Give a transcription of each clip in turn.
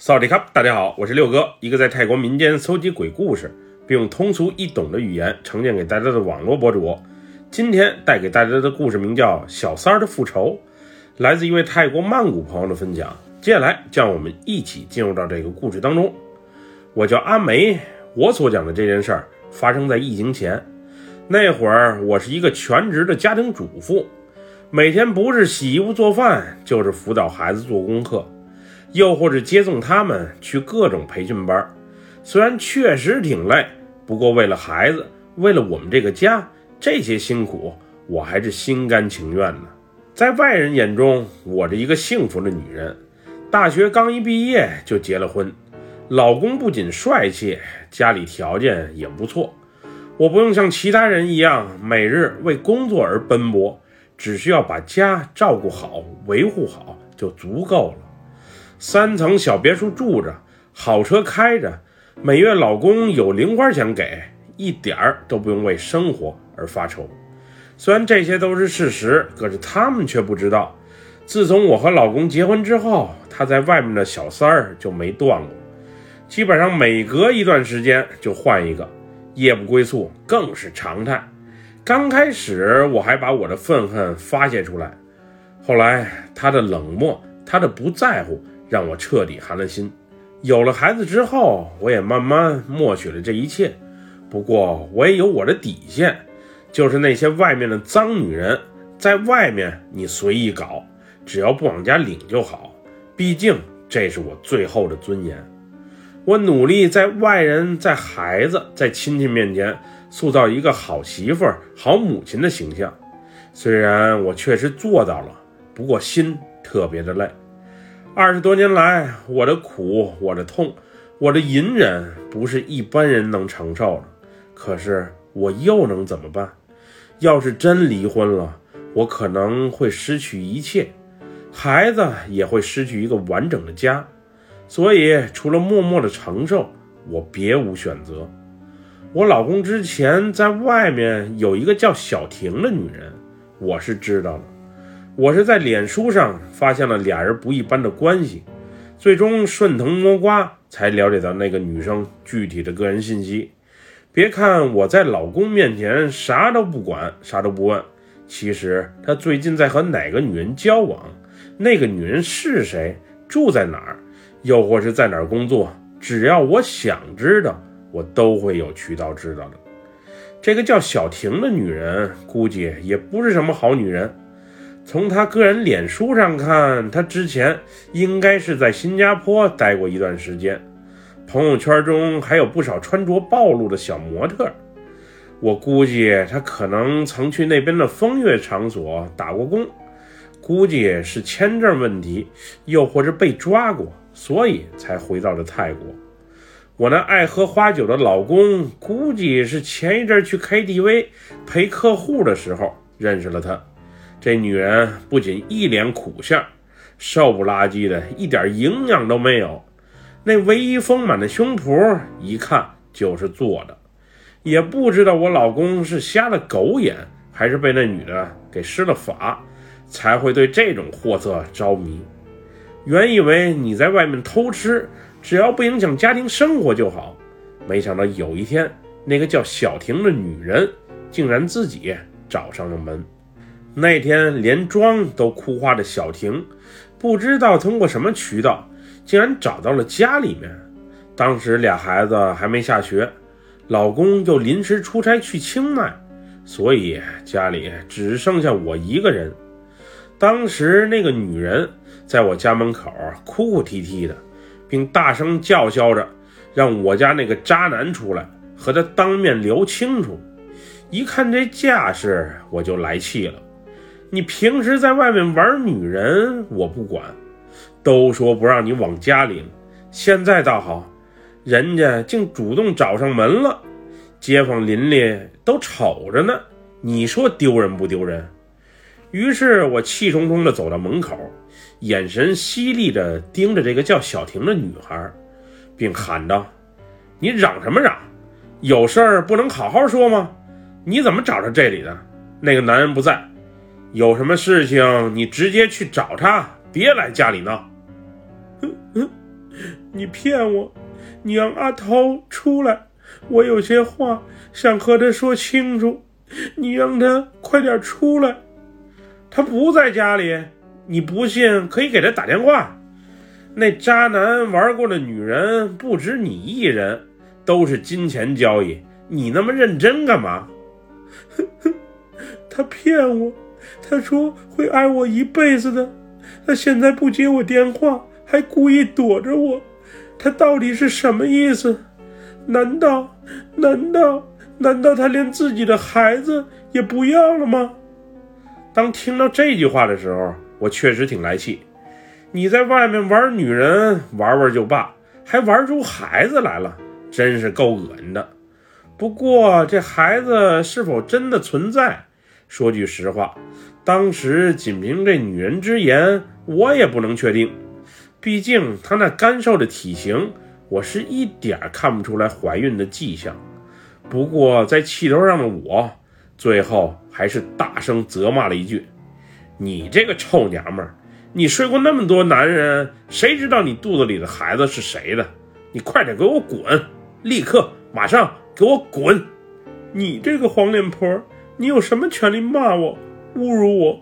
萨瓦迪卡，大家好，我是六哥，一个在泰国民间搜集鬼故事，并用通俗易懂的语言呈现给大家的网络博主。今天带给大家的故事名叫《小三儿的复仇》，来自一位泰国曼谷朋友的分享。接下来，让我们一起进入到这个故事当中。我叫阿梅，我所讲的这件事儿发生在疫情前，那会儿我是一个全职的家庭主妇，每天不是洗衣服做饭，就是辅导孩子做功课。又或者接送他们去各种培训班，虽然确实挺累，不过为了孩子，为了我们这个家，这些辛苦我还是心甘情愿的。在外人眼中，我是一个幸福的女人，大学刚一毕业就结了婚，老公不仅帅气，家里条件也不错，我不用像其他人一样每日为工作而奔波，只需要把家照顾好、维护好就足够了。三层小别墅住着，好车开着，每月老公有零花钱给，一点儿都不用为生活而发愁。虽然这些都是事实，可是他们却不知道，自从我和老公结婚之后，他在外面的小三儿就没断过，基本上每隔一段时间就换一个，夜不归宿更是常态。刚开始我还把我的愤恨发泄出来，后来他的冷漠，他的不在乎。让我彻底寒了心。有了孩子之后，我也慢慢默许了这一切。不过，我也有我的底线，就是那些外面的脏女人，在外面你随意搞，只要不往家领就好。毕竟这是我最后的尊严。我努力在外人、在孩子、在亲戚面前塑造一个好媳妇、好母亲的形象。虽然我确实做到了，不过心特别的累。二十多年来，我的苦，我的痛，我的隐忍，不是一般人能承受的。可是我又能怎么办？要是真离婚了，我可能会失去一切，孩子也会失去一个完整的家。所以，除了默默的承受，我别无选择。我老公之前在外面有一个叫小婷的女人，我是知道的。我是在脸书上发现了俩人不一般的关系，最终顺藤摸瓜才了解到那个女生具体的个人信息。别看我在老公面前啥都不管，啥都不问，其实他最近在和哪个女人交往，那个女人是谁，住在哪儿，又或是在哪儿工作，只要我想知道，我都会有渠道知道的。这个叫小婷的女人，估计也不是什么好女人。从他个人脸书上看，他之前应该是在新加坡待过一段时间，朋友圈中还有不少穿着暴露的小模特。我估计他可能曾去那边的风月场所打过工，估计是签证问题，又或者被抓过，所以才回到了泰国。我那爱喝花酒的老公，估计是前一阵去 KTV 陪客户的时候认识了他。这女人不仅一脸苦相，瘦不拉几的，一点营养都没有。那唯一丰满的胸脯，一看就是做的。也不知道我老公是瞎了狗眼，还是被那女的给施了法，才会对这种货色着迷。原以为你在外面偷吃，只要不影响家庭生活就好，没想到有一天，那个叫小婷的女人，竟然自己找上了门。那天连妆都哭花的小婷，不知道通过什么渠道，竟然找到了家里面。当时俩孩子还没下学，老公又临时出差去清迈，所以家里只剩下我一个人。当时那个女人在我家门口哭哭啼啼的，并大声叫嚣着，让我家那个渣男出来和她当面聊清楚。一看这架势，我就来气了。你平时在外面玩女人，我不管，都说不让你往家领，现在倒好，人家竟主动找上门了，街坊邻里都瞅着呢，你说丢人不丢人？于是我气冲冲地走到门口，眼神犀利地盯着这个叫小婷的女孩，并喊道：“你嚷什么嚷？有事儿不能好好说吗？你怎么找到这里的？那个男人不在。”有什么事情你直接去找他，别来家里闹。你骗我，你让阿涛出来，我有些话想和他说清楚，你让他快点出来。他不在家里，你不信可以给他打电话。那渣男玩过的女人不止你一人，都是金钱交易。你那么认真干嘛？他骗我，他说会爱我一辈子的。他现在不接我电话，还故意躲着我。他到底是什么意思？难道难道难道他连自己的孩子也不要了吗？当听到这句话的时候，我确实挺来气。你在外面玩女人玩玩就罢，还玩出孩子来了，真是够恶心的。不过这孩子是否真的存在？说句实话，当时仅凭这女人之言，我也不能确定。毕竟她那干瘦的体型，我是一点看不出来怀孕的迹象。不过在气头上的我，最后还是大声责骂了一句：“你这个臭娘们儿！”你睡过那么多男人，谁知道你肚子里的孩子是谁的？你快点给我滚！立刻，马上给我滚！你这个黄脸婆，你有什么权利骂我、侮辱我？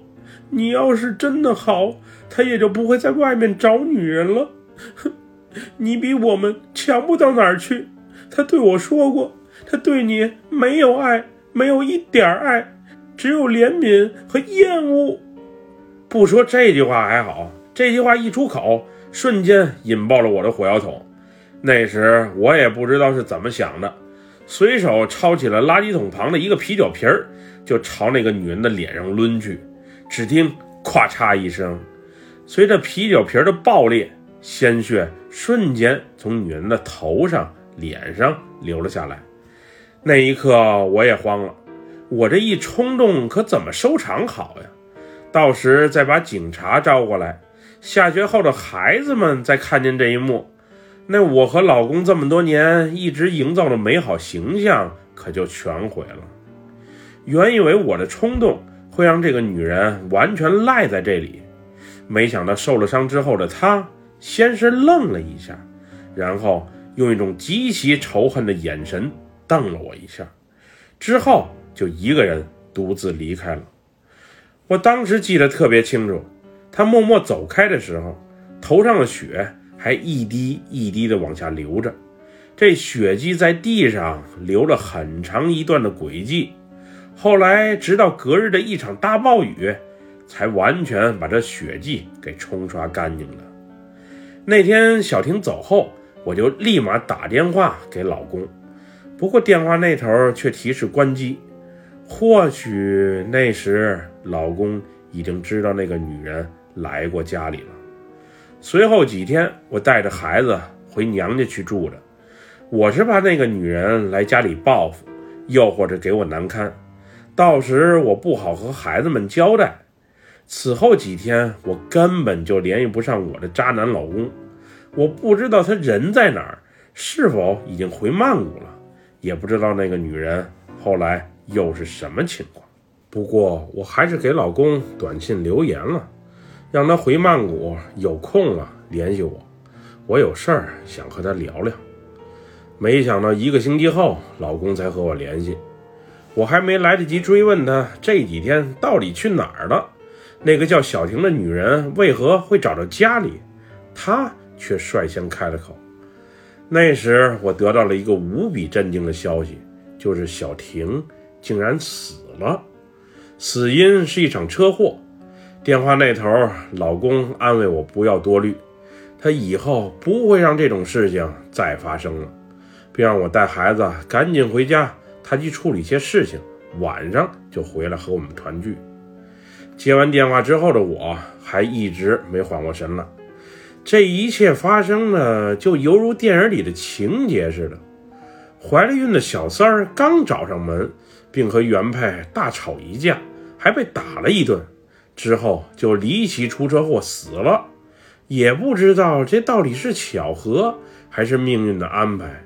你要是真的好，他也就不会在外面找女人了。哼，你比我们强不到哪儿去。他对我说过，他对你没有爱，没有一点儿爱，只有怜悯和厌恶。不说这句话还好，这句话一出口，瞬间引爆了我的火药桶。那时我也不知道是怎么想的，随手抄起了垃圾桶旁的一个啤酒瓶儿，就朝那个女人的脸上抡去。只听“咵嚓”一声，随着啤酒瓶的爆裂，鲜血瞬间从女人的头上、脸上流了下来。那一刻我也慌了，我这一冲动可怎么收场好呀？到时再把警察招过来，下学后的孩子们再看见这一幕，那我和老公这么多年一直营造的美好形象可就全毁了。原以为我的冲动会让这个女人完全赖在这里，没想到受了伤之后的她先是愣了一下，然后用一种极其仇恨的眼神瞪了我一下，之后就一个人独自离开了。我当时记得特别清楚，他默默走开的时候，头上的血还一滴一滴的往下流着，这血迹在地上留了很长一段的轨迹。后来，直到隔日的一场大暴雨，才完全把这血迹给冲刷干净了。那天小婷走后，我就立马打电话给老公，不过电话那头却提示关机。或许那时老公已经知道那个女人来过家里了。随后几天，我带着孩子回娘家去住着。我是怕那个女人来家里报复，又或者给我难堪，到时我不好和孩子们交代。此后几天，我根本就联系不上我的渣男老公，我不知道他人在哪儿，是否已经回曼谷了，也不知道那个女人后来。又是什么情况？不过我还是给老公短信留言了，让他回曼谷有空了联系我，我有事儿想和他聊聊。没想到一个星期后，老公才和我联系，我还没来得及追问他这几天到底去哪儿了，那个叫小婷的女人为何会找到家里，他却率先开了口。那时我得到了一个无比震惊的消息，就是小婷。竟然死了，死因是一场车祸。电话那头，老公安慰我不要多虑，他以后不会让这种事情再发生了，并让我带孩子赶紧回家，他去处理一些事情，晚上就回来和我们团聚。接完电话之后的我，还一直没缓过神来。这一切发生呢就犹如电影里的情节似的，怀了孕的小三儿刚找上门。并和原配大吵一架，还被打了一顿，之后就离奇出车祸死了。也不知道这到底是巧合还是命运的安排。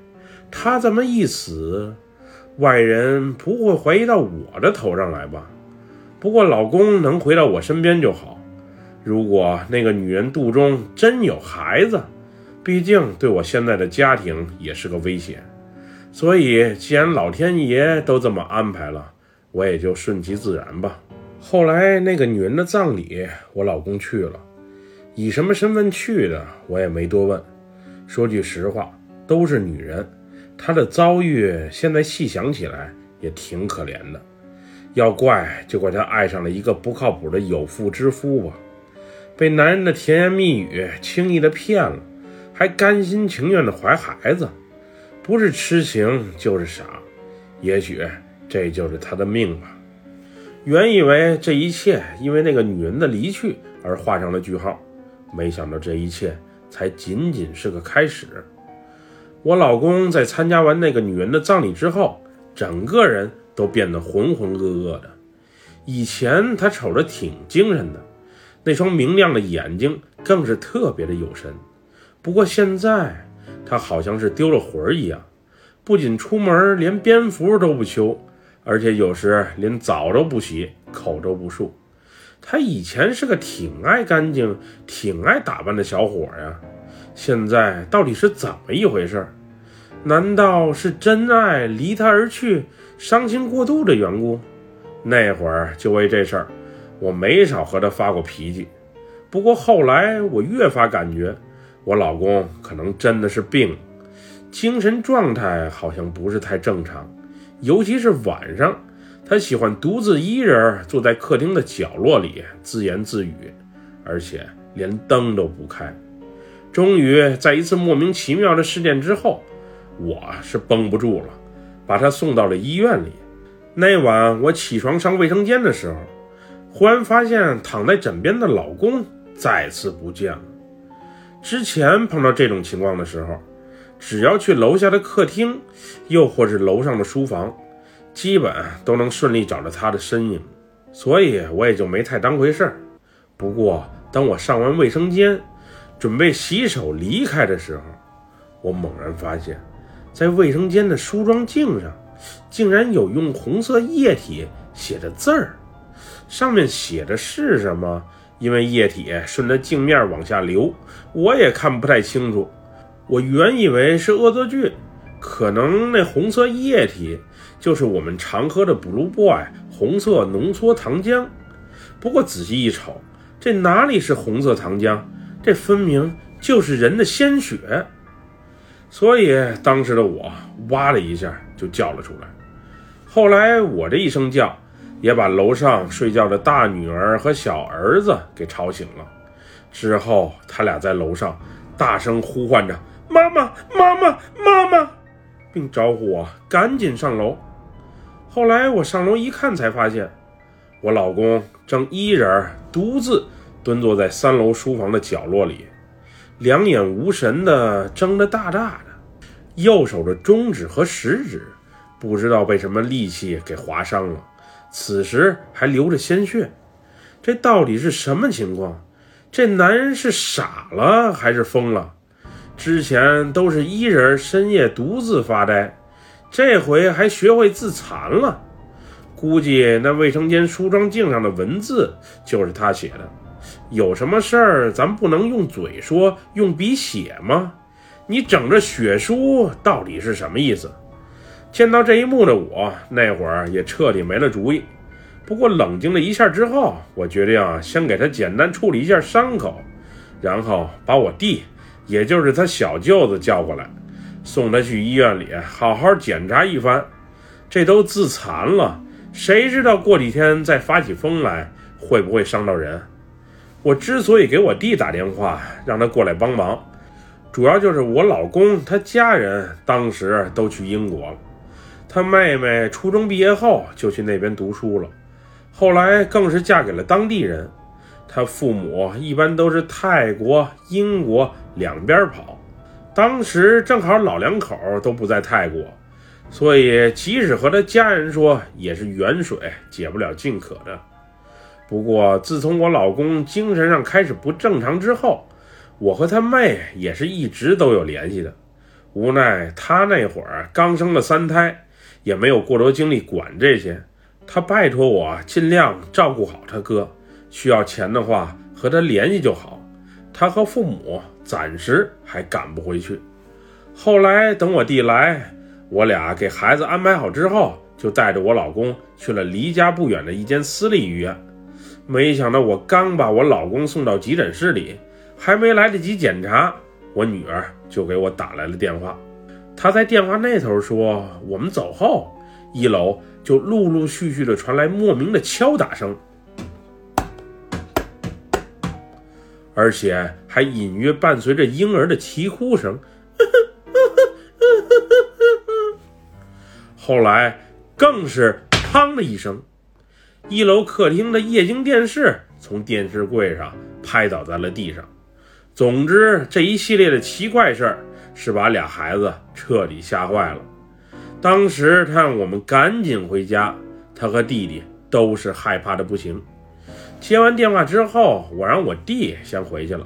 他这么一死，外人不会怀疑到我的头上来吧？不过老公能回到我身边就好。如果那个女人肚中真有孩子，毕竟对我现在的家庭也是个威胁。所以，既然老天爷都这么安排了，我也就顺其自然吧。后来那个女人的葬礼，我老公去了，以什么身份去的，我也没多问。说句实话，都是女人，她的遭遇现在细想起来也挺可怜的。要怪就怪她爱上了一个不靠谱的有妇之夫吧，被男人的甜言蜜语轻易的骗了，还甘心情愿的怀孩子。不是痴情就是傻，也许这就是他的命吧。原以为这一切因为那个女人的离去而画上了句号，没想到这一切才仅仅是个开始。我老公在参加完那个女人的葬礼之后，整个人都变得浑浑噩噩的。以前他瞅着挺精神的，那双明亮的眼睛更是特别的有神。不过现在。他好像是丢了魂儿一样，不仅出门连蝙蝠都不修，而且有时连澡都不洗，口都不漱。他以前是个挺爱干净、挺爱打扮的小伙呀，现在到底是怎么一回事？难道是真爱离他而去，伤心过度的缘故？那会儿就为这事儿，我没少和他发过脾气。不过后来我越发感觉。我老公可能真的是病，精神状态好像不是太正常，尤其是晚上，他喜欢独自一人坐在客厅的角落里自言自语，而且连灯都不开。终于在一次莫名其妙的事件之后，我是绷不住了，把他送到了医院里。那晚我起床上卫生间的时候，忽然发现躺在枕边的老公再次不见了。之前碰到这种情况的时候，只要去楼下的客厅，又或是楼上的书房，基本都能顺利找到他的身影，所以我也就没太当回事儿。不过，当我上完卫生间，准备洗手离开的时候，我猛然发现，在卫生间的梳妆镜上，竟然有用红色液体写的字儿，上面写的是什么？因为液体顺着镜面往下流，我也看不太清楚。我原以为是恶作剧，可能那红色液体就是我们常喝的 Blue Boy 红色浓缩糖浆。不过仔细一瞅，这哪里是红色糖浆？这分明就是人的鲜血。所以当时的我哇了一下就叫了出来。后来我这一声叫。也把楼上睡觉的大女儿和小儿子给吵醒了。之后，他俩在楼上大声呼唤着“妈妈，妈妈，妈妈”，并招呼我赶紧上楼。后来我上楼一看，才发现我老公正一人独自蹲坐在三楼书房的角落里，两眼无神的睁着大大的，右手的中指和食指不知道被什么利器给划伤了。此时还流着鲜血，这到底是什么情况？这男人是傻了还是疯了？之前都是一人深夜独自发呆，这回还学会自残了。估计那卫生间梳妆镜上的文字就是他写的。有什么事儿咱不能用嘴说，用笔写吗？你整这血书到底是什么意思？见到这一幕的我，那会儿也彻底没了主意。不过冷静了一下之后，我决定啊，先给他简单处理一下伤口，然后把我弟，也就是他小舅子叫过来，送他去医院里好好检查一番。这都自残了，谁知道过几天再发起疯来，会不会伤到人？我之所以给我弟打电话，让他过来帮忙，主要就是我老公他家人当时都去英国了。他妹妹初中毕业后就去那边读书了，后来更是嫁给了当地人。他父母一般都是泰国、英国两边跑，当时正好老两口都不在泰国，所以即使和他家人说，也是远水解不了近渴的。不过自从我老公精神上开始不正常之后，我和他妹也是一直都有联系的。无奈他那会儿刚生了三胎。也没有过多精力管这些，他拜托我尽量照顾好他哥，需要钱的话和他联系就好。他和父母暂时还赶不回去。后来等我弟来，我俩给孩子安排好之后，就带着我老公去了离家不远的一间私立医院。没想到我刚把我老公送到急诊室里，还没来得及检查，我女儿就给我打来了电话。她在电话那头说：“我们走后，一楼就陆陆续续的传来莫名的敲打声，而且还隐约伴随着婴儿的啼哭声。”后来更是“砰”的一声，一楼客厅的液晶电视从电视柜上拍倒在了地上。总之，这一系列的奇怪事儿是把俩孩子彻底吓坏了。当时他让我们赶紧回家，他和弟弟都是害怕的不行。接完电话之后，我让我弟先回去了，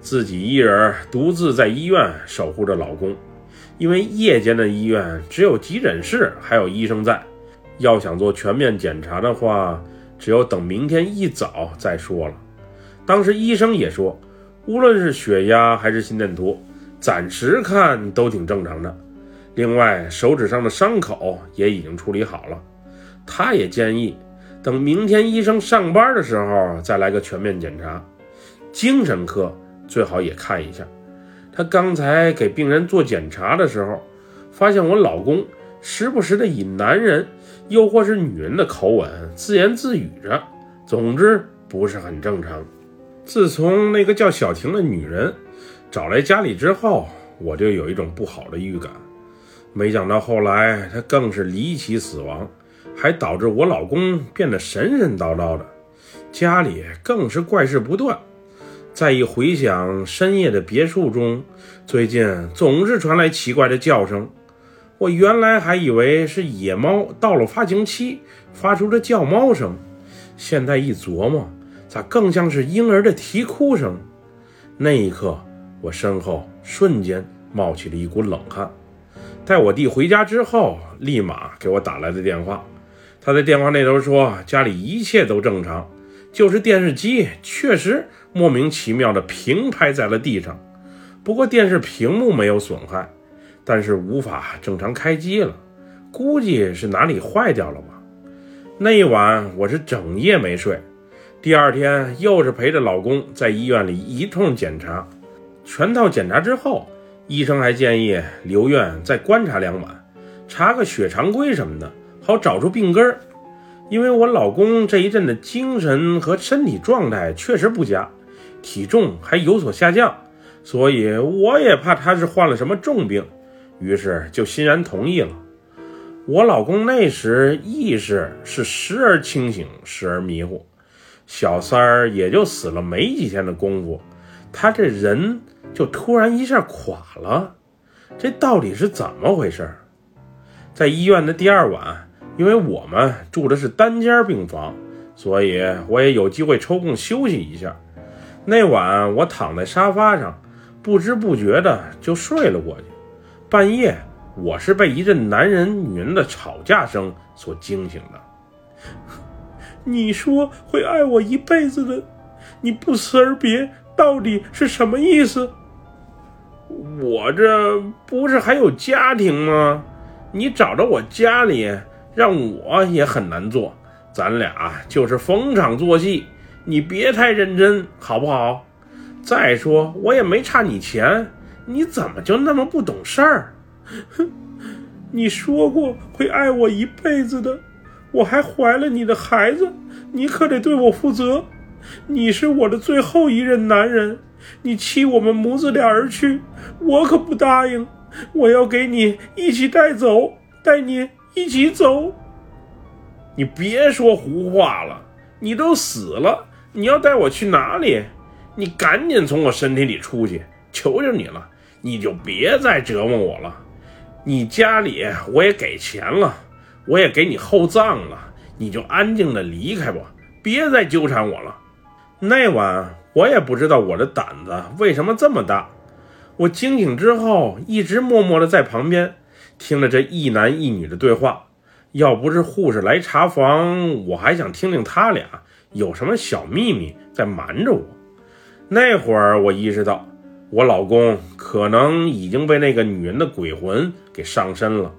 自己一人独自在医院守护着老公。因为夜间的医院只有急诊室还有医生在，要想做全面检查的话，只有等明天一早再说了。当时医生也说，无论是血压还是心电图，暂时看都挺正常的。另外，手指上的伤口也已经处理好了。他也建议，等明天医生上班的时候再来个全面检查，精神科最好也看一下。他刚才给病人做检查的时候，发现我老公时不时的以男人又或是女人的口吻自言自语着，总之不是很正常。自从那个叫小婷的女人找来家里之后，我就有一种不好的预感。没想到后来她更是离奇死亡，还导致我老公变得神神叨叨的，家里更是怪事不断。再一回想，深夜的别墅中，最近总是传来奇怪的叫声。我原来还以为是野猫到了发情期发出的叫猫声，现在一琢磨，咋更像是婴儿的啼哭声？那一刻，我身后瞬间冒起了一股冷汗。待我弟回家之后，立马给我打来的电话。他在电话那头说，家里一切都正常。就是电视机确实莫名其妙的平拍在了地上，不过电视屏幕没有损害，但是无法正常开机了，估计是哪里坏掉了吧。那一晚我是整夜没睡，第二天又是陪着老公在医院里一通检查，全套检查之后，医生还建议留院再观察两晚，查个血常规什么的，好找出病根儿。因为我老公这一阵的精神和身体状态确实不佳，体重还有所下降，所以我也怕他是患了什么重病，于是就欣然同意了。我老公那时意识是时而清醒，时而迷糊，小三儿也就死了没几天的功夫，他这人就突然一下垮了，这到底是怎么回事？在医院的第二晚。因为我们住的是单间病房，所以我也有机会抽空休息一下。那晚我躺在沙发上，不知不觉的就睡了过去。半夜，我是被一阵男人女人的吵架声所惊醒的。你说会爱我一辈子的，你不辞而别，到底是什么意思？我这不是还有家庭吗？你找着我家里。让我也很难做，咱俩就是逢场作戏，你别太认真，好不好？再说我也没差你钱，你怎么就那么不懂事儿？哼，你说过会爱我一辈子的，我还怀了你的孩子，你可得对我负责。你是我的最后一任男人，你弃我们母子俩而去，我可不答应。我要给你一起带走，带你。一起走，你别说胡话了，你都死了，你要带我去哪里？你赶紧从我身体里出去，求求你了，你就别再折磨我了。你家里我也给钱了，我也给你厚葬了，你就安静的离开吧，别再纠缠我了。那晚我也不知道我的胆子为什么这么大，我惊醒之后一直默默的在旁边。听了这一男一女的对话，要不是护士来查房，我还想听听他俩有什么小秘密在瞒着我。那会儿我意识到，我老公可能已经被那个女人的鬼魂给上身了，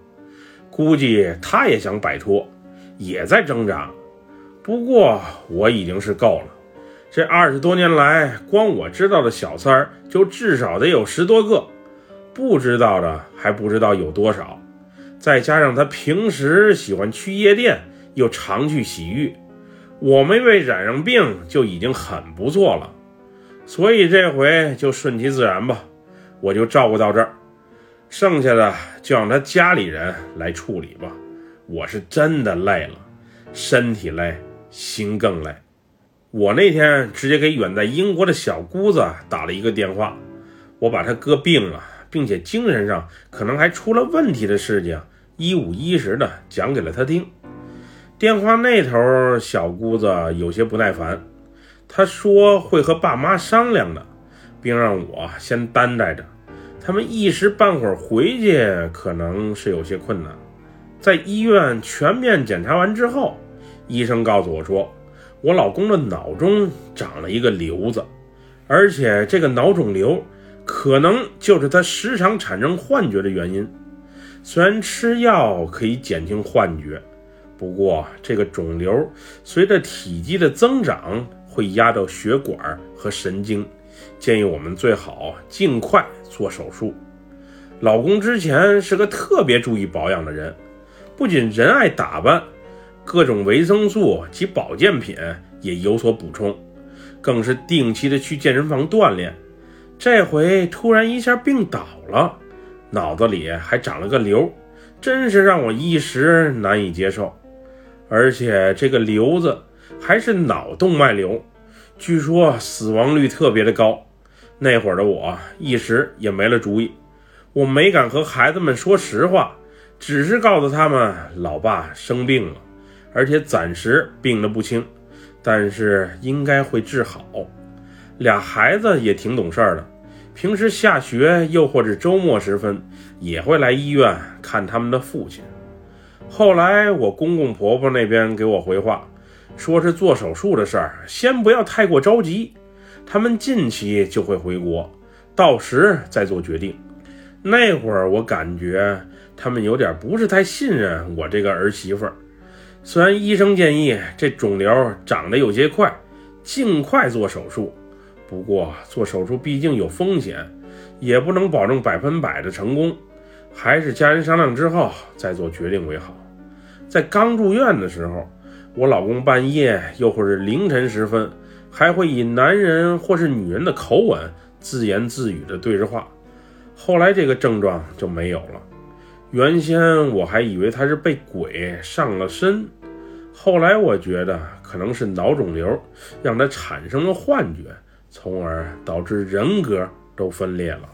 估计他也想摆脱，也在挣扎。不过我已经是够了，这二十多年来，光我知道的小三儿就至少得有十多个，不知道的还不知道有多少。再加上他平时喜欢去夜店，又常去洗浴，我没被染上病就已经很不错了。所以这回就顺其自然吧，我就照顾到这儿，剩下的就让他家里人来处理吧。我是真的累了，身体累，心更累。我那天直接给远在英国的小姑子打了一个电话，我把他哥病了。并且精神上可能还出了问题的事情，一五一十的讲给了他听。电话那头，小姑子有些不耐烦，她说会和爸妈商量的，并让我先担待着。他们一时半会儿回去可能是有些困难。在医院全面检查完之后，医生告诉我说，我老公的脑中长了一个瘤子，而且这个脑肿瘤。可能就是他时常产生幻觉的原因。虽然吃药可以减轻幻觉，不过这个肿瘤随着体积的增长会压到血管和神经，建议我们最好尽快做手术。老公之前是个特别注意保养的人，不仅人爱打扮，各种维生素及保健品也有所补充，更是定期的去健身房锻炼。这回突然一下病倒了，脑子里还长了个瘤，真是让我一时难以接受。而且这个瘤子还是脑动脉瘤，据说死亡率特别的高。那会儿的我一时也没了主意，我没敢和孩子们说实话，只是告诉他们老爸生病了，而且暂时病得不轻，但是应该会治好。俩孩子也挺懂事儿的，平时下学又或者周末时分，也会来医院看他们的父亲。后来我公公婆婆那边给我回话，说是做手术的事儿，先不要太过着急，他们近期就会回国，到时再做决定。那会儿我感觉他们有点不是太信任我这个儿媳妇儿。虽然医生建议这肿瘤长得有些快，尽快做手术。不过做手术毕竟有风险，也不能保证百分百的成功，还是家人商量之后再做决定为好。在刚住院的时候，我老公半夜又或是凌晨时分，还会以男人或是女人的口吻自言自语的对着话。后来这个症状就没有了。原先我还以为他是被鬼上了身，后来我觉得可能是脑肿瘤让他产生了幻觉。从而导致人格都分裂了。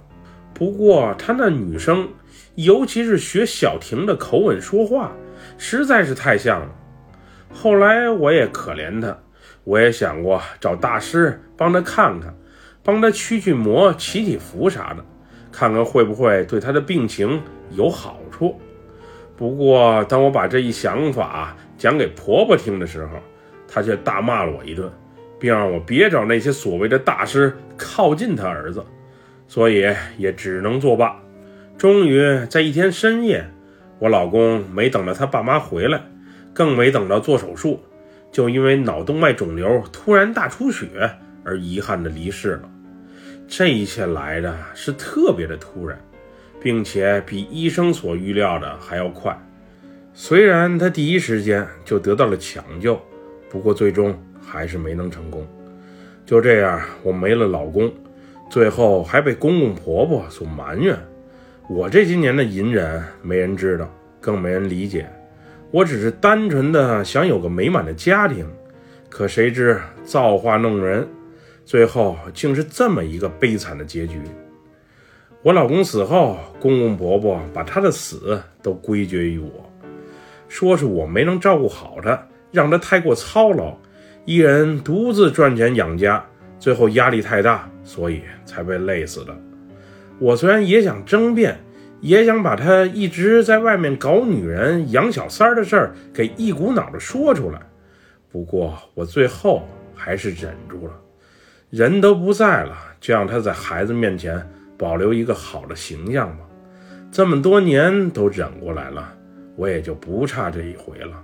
不过他那女生，尤其是学小婷的口吻说话，实在是太像了。后来我也可怜他，我也想过找大师帮他看看，帮他驱驱魔、祈祈福啥的，看看会不会对他的病情有好处。不过当我把这一想法讲给婆婆听的时候，她却大骂了我一顿。并让我别找那些所谓的大师靠近他儿子，所以也只能作罢。终于在一天深夜，我老公没等到他爸妈回来，更没等到做手术，就因为脑动脉肿瘤突然大出血而遗憾的离世了。这一切来的是特别的突然，并且比医生所预料的还要快。虽然他第一时间就得到了抢救，不过最终。还是没能成功，就这样，我没了老公，最后还被公公婆婆所埋怨。我这些年的隐忍，没人知道，更没人理解。我只是单纯的想有个美满的家庭，可谁知造化弄人，最后竟是这么一个悲惨的结局。我老公死后，公公婆婆把他的死都归结于我，说是我没能照顾好他，让他太过操劳。一人独自赚钱养家，最后压力太大，所以才被累死的。我虽然也想争辩，也想把他一直在外面搞女人、养小三儿的事儿给一股脑的说出来，不过我最后还是忍住了。人都不在了，就让他在孩子面前保留一个好的形象吧。这么多年都忍过来了，我也就不差这一回了。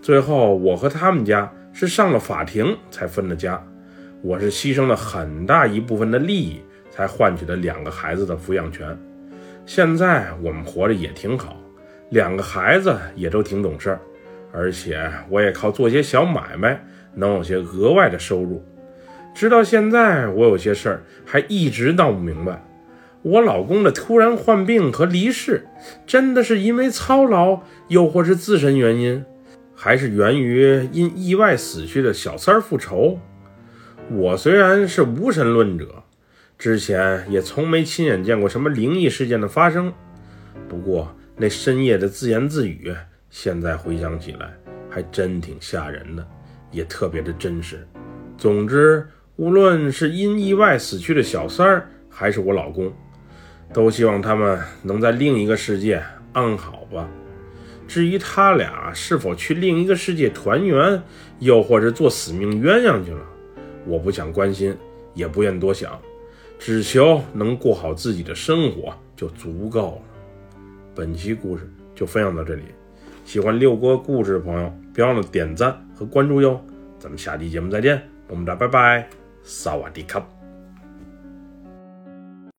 最后，我和他们家是上了法庭才分的家，我是牺牲了很大一部分的利益，才换取了两个孩子的抚养权。现在我们活着也挺好，两个孩子也都挺懂事儿，而且我也靠做些小买卖能有些额外的收入。直到现在，我有些事儿还一直闹不明白。我老公的突然患病和离世，真的是因为操劳，又或是自身原因，还是源于因意外死去的小三儿复仇？我虽然是无神论者，之前也从没亲眼见过什么灵异事件的发生。不过那深夜的自言自语，现在回想起来还真挺吓人的，也特别的真实。总之，无论是因意外死去的小三儿，还是我老公。都希望他们能在另一个世界安好吧。至于他俩是否去另一个世界团圆，又或者做死命鸳鸯去了，我不想关心，也不愿多想，只求能过好自己的生活就足够了。本期故事就分享到这里，喜欢六哥故事的朋友，别忘了点赞和关注哟。咱们下期节目再见，我们再拜拜，萨瓦迪卡。